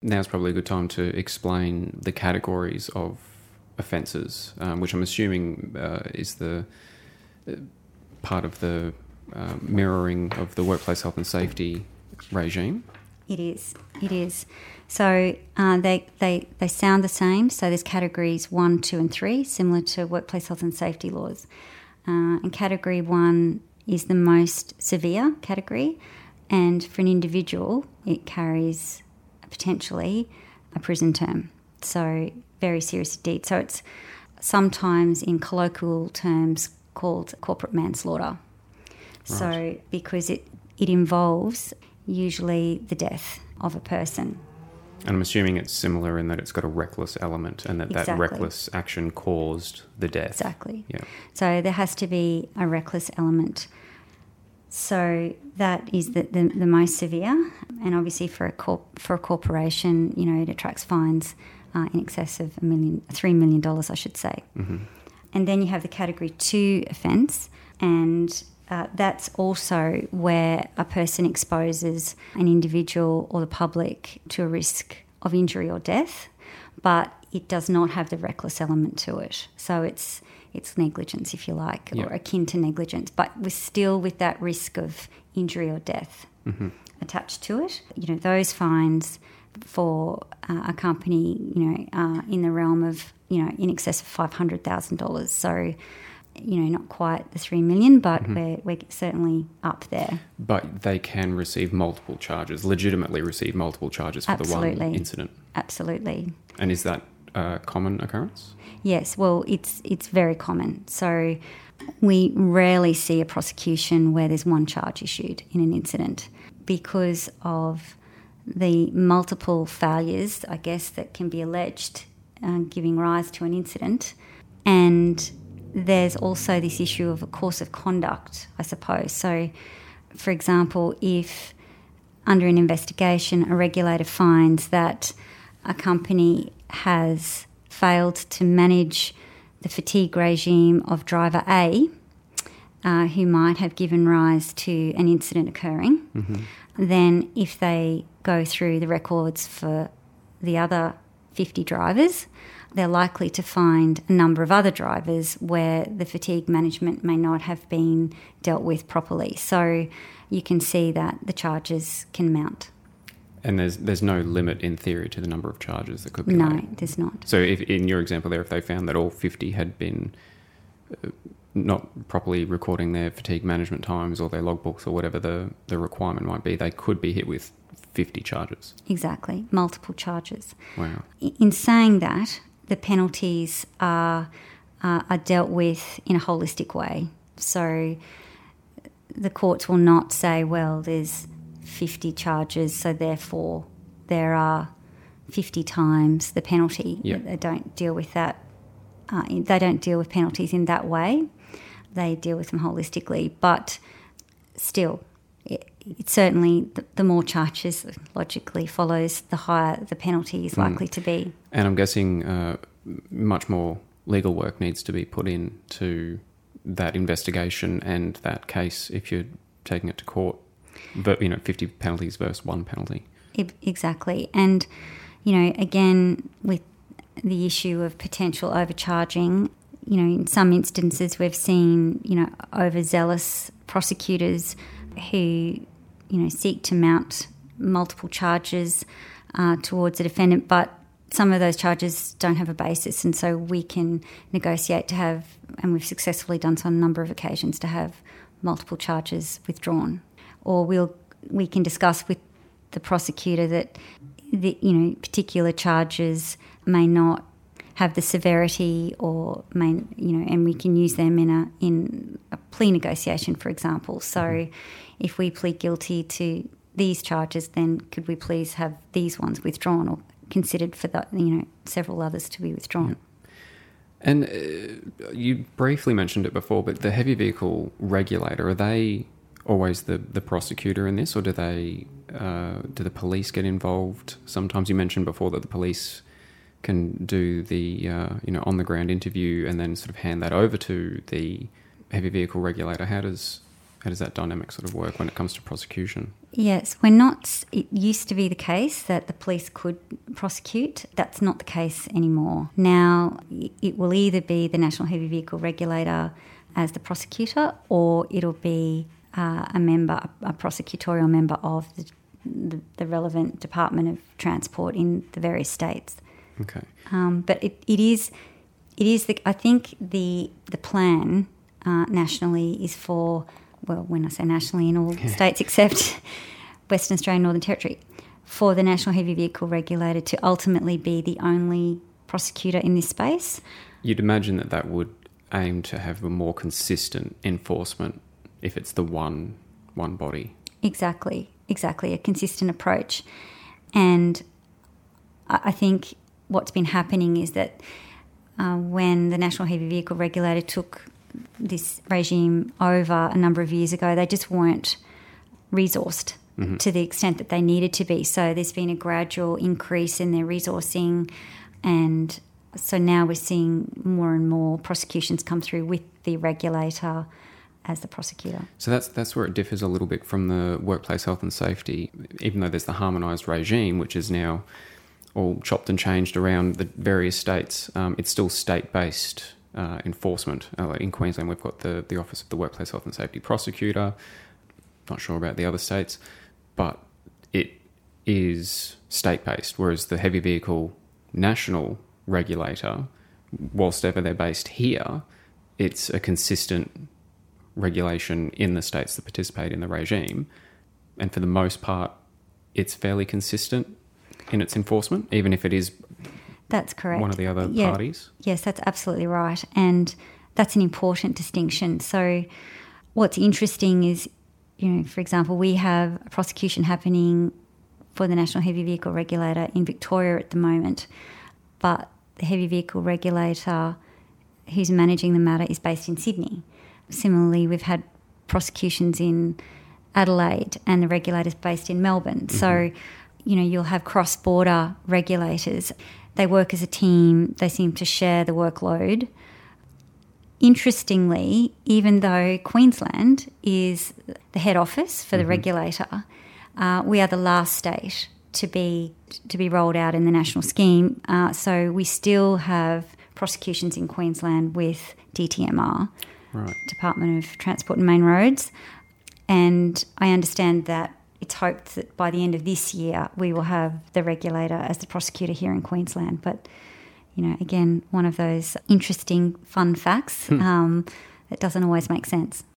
Now's probably a good time to explain the categories of offences, um, which I'm assuming uh, is the uh, part of the uh, mirroring of the workplace health and safety regime. It is. It is. So uh, they, they, they sound the same. So there's categories one, two, and three, similar to workplace health and safety laws. Uh, and category one is the most severe category. And for an individual, it carries potentially a prison term. So, very serious indeed. So, it's sometimes in colloquial terms called corporate manslaughter. Right. So, because it, it involves usually the death of a person. And I'm assuming it's similar in that it's got a reckless element and that exactly. that reckless action caused the death. Exactly. Yeah. So there has to be a reckless element. So that is the, the, the, most severe, and obviously for a corp, for a corporation, you know, it attracts fines uh, in excess of a million, three million dollars, I should say. Mm-hmm. And then you have the category two offence, and uh, that's also where a person exposes an individual or the public to a risk of injury or death, but it does not have the reckless element to it. So it's it's negligence, if you like, or akin to negligence, but we're still with that risk of injury or death mm-hmm. attached to it. You know, those fines for uh, a company, you know, uh, in the realm of, you know, in excess of $500,000. So, you know, not quite the three million, but mm-hmm. we're, we're certainly up there. But they can receive multiple charges, legitimately receive multiple charges for Absolutely. the one incident. Absolutely. And is that a common occurrence? Yes, well, it's it's very common. So we rarely see a prosecution where there's one charge issued in an incident because of the multiple failures, I guess, that can be alleged uh, giving rise to an incident. And there's also this issue of a course of conduct, I suppose. So, for example, if under an investigation a regulator finds that a company has failed to manage the fatigue regime of driver A, uh, who might have given rise to an incident occurring, mm-hmm. then if they go through the records for the other 50 drivers, they're likely to find a number of other drivers where the fatigue management may not have been dealt with properly. So you can see that the charges can mount. And there's there's no limit in theory to the number of charges that could be no, made. there's not. So if in your example there, if they found that all 50 had been uh, not properly recording their fatigue management times or their logbooks or whatever the, the requirement might be, they could be hit with 50 charges. Exactly, multiple charges. Wow. In saying that, the penalties are, uh, are dealt with in a holistic way. So the courts will not say, well, there's 50 charges, so therefore there are 50 times the penalty. Yep. They don't deal with that. Uh, they don't deal with penalties in that way. They deal with them holistically, but still, it, it certainly the, the, more charges logically follows, the higher the penalty is mm. likely to be. And I'm guessing uh, much more legal work needs to be put into that investigation and that case if you're taking it to court but you know, 50 penalties versus one penalty. Exactly. And, you know, again, with the issue of potential overcharging, you know, in some instances we've seen, you know, overzealous prosecutors who, you know, seek to mount multiple charges uh, towards a defendant, but some of those charges don't have a basis, and so we can negotiate to have, and we've successfully done so on a number of occasions, to have multiple charges withdrawn or we'll we can discuss with the prosecutor that the you know particular charges may not have the severity or may you know and we can use them in a in a plea negotiation for example so mm-hmm. if we plead guilty to these charges then could we please have these ones withdrawn or considered for the you know several others to be withdrawn yeah. and uh, you briefly mentioned it before but the heavy vehicle regulator are they always the, the prosecutor in this, or do they uh, do the police get involved? Sometimes you mentioned before that the police can do the uh, you know on the ground interview and then sort of hand that over to the heavy vehicle regulator. How does How does that dynamic sort of work when it comes to prosecution? Yes, we're not. It used to be the case that the police could prosecute. That's not the case anymore. Now, it will either be the National Heavy Vehicle Regulator as the prosecutor, or it'll be uh, a member, a prosecutorial member of the, the, the, relevant Department of Transport in the various states. Okay. Um, but it, it is, it is the. I think the the plan uh, nationally is for well, when I say nationally, in all states except Western Australia, Northern Territory, for the National Heavy Vehicle Regulator to ultimately be the only prosecutor in this space. You'd imagine that that would aim to have a more consistent enforcement if it's the one one body. Exactly, exactly, a consistent approach, and I think what's been happening is that uh, when the National Heavy Vehicle Regulator took this regime over a number of years ago, they just weren't resourced mm-hmm. to the extent that they needed to be. So there's been a gradual increase in their resourcing, and so now we're seeing more and more prosecutions come through with the regulator as the prosecutor. So that's that's where it differs a little bit from the workplace health and safety. Even though there's the harmonised regime, which is now all chopped and changed around the various states, um, it's still state based uh, enforcement. Uh, in Queensland, we've got the, the Office of the Workplace Health and Safety Prosecutor. Not sure about the other states, but it is state based, whereas the heavy vehicle national regulator, whilst ever they're based here, it's a consistent regulation in the states that participate in the regime. And for the most part, it's fairly consistent in its enforcement, even if it is that's correct. One of the other yeah. parties? Yes, that's absolutely right. And that's an important distinction. So, what's interesting is, you know, for example, we have a prosecution happening for the National Heavy Vehicle Regulator in Victoria at the moment, but the heavy vehicle regulator who's managing the matter is based in Sydney. Similarly, we've had prosecutions in Adelaide and the regulator's based in Melbourne. Mm-hmm. So, you know, you'll have cross border regulators they work as a team, they seem to share the workload. Interestingly, even though Queensland is the head office for the mm-hmm. regulator, uh, we are the last state to be to be rolled out in the national scheme. Uh, so we still have prosecutions in Queensland with DTMR, right. Department of Transport and Main Roads, and I understand that it's hoped that by the end of this year we will have the regulator as the prosecutor here in Queensland. But you know, again, one of those interesting, fun facts hmm. um, that doesn't always make sense.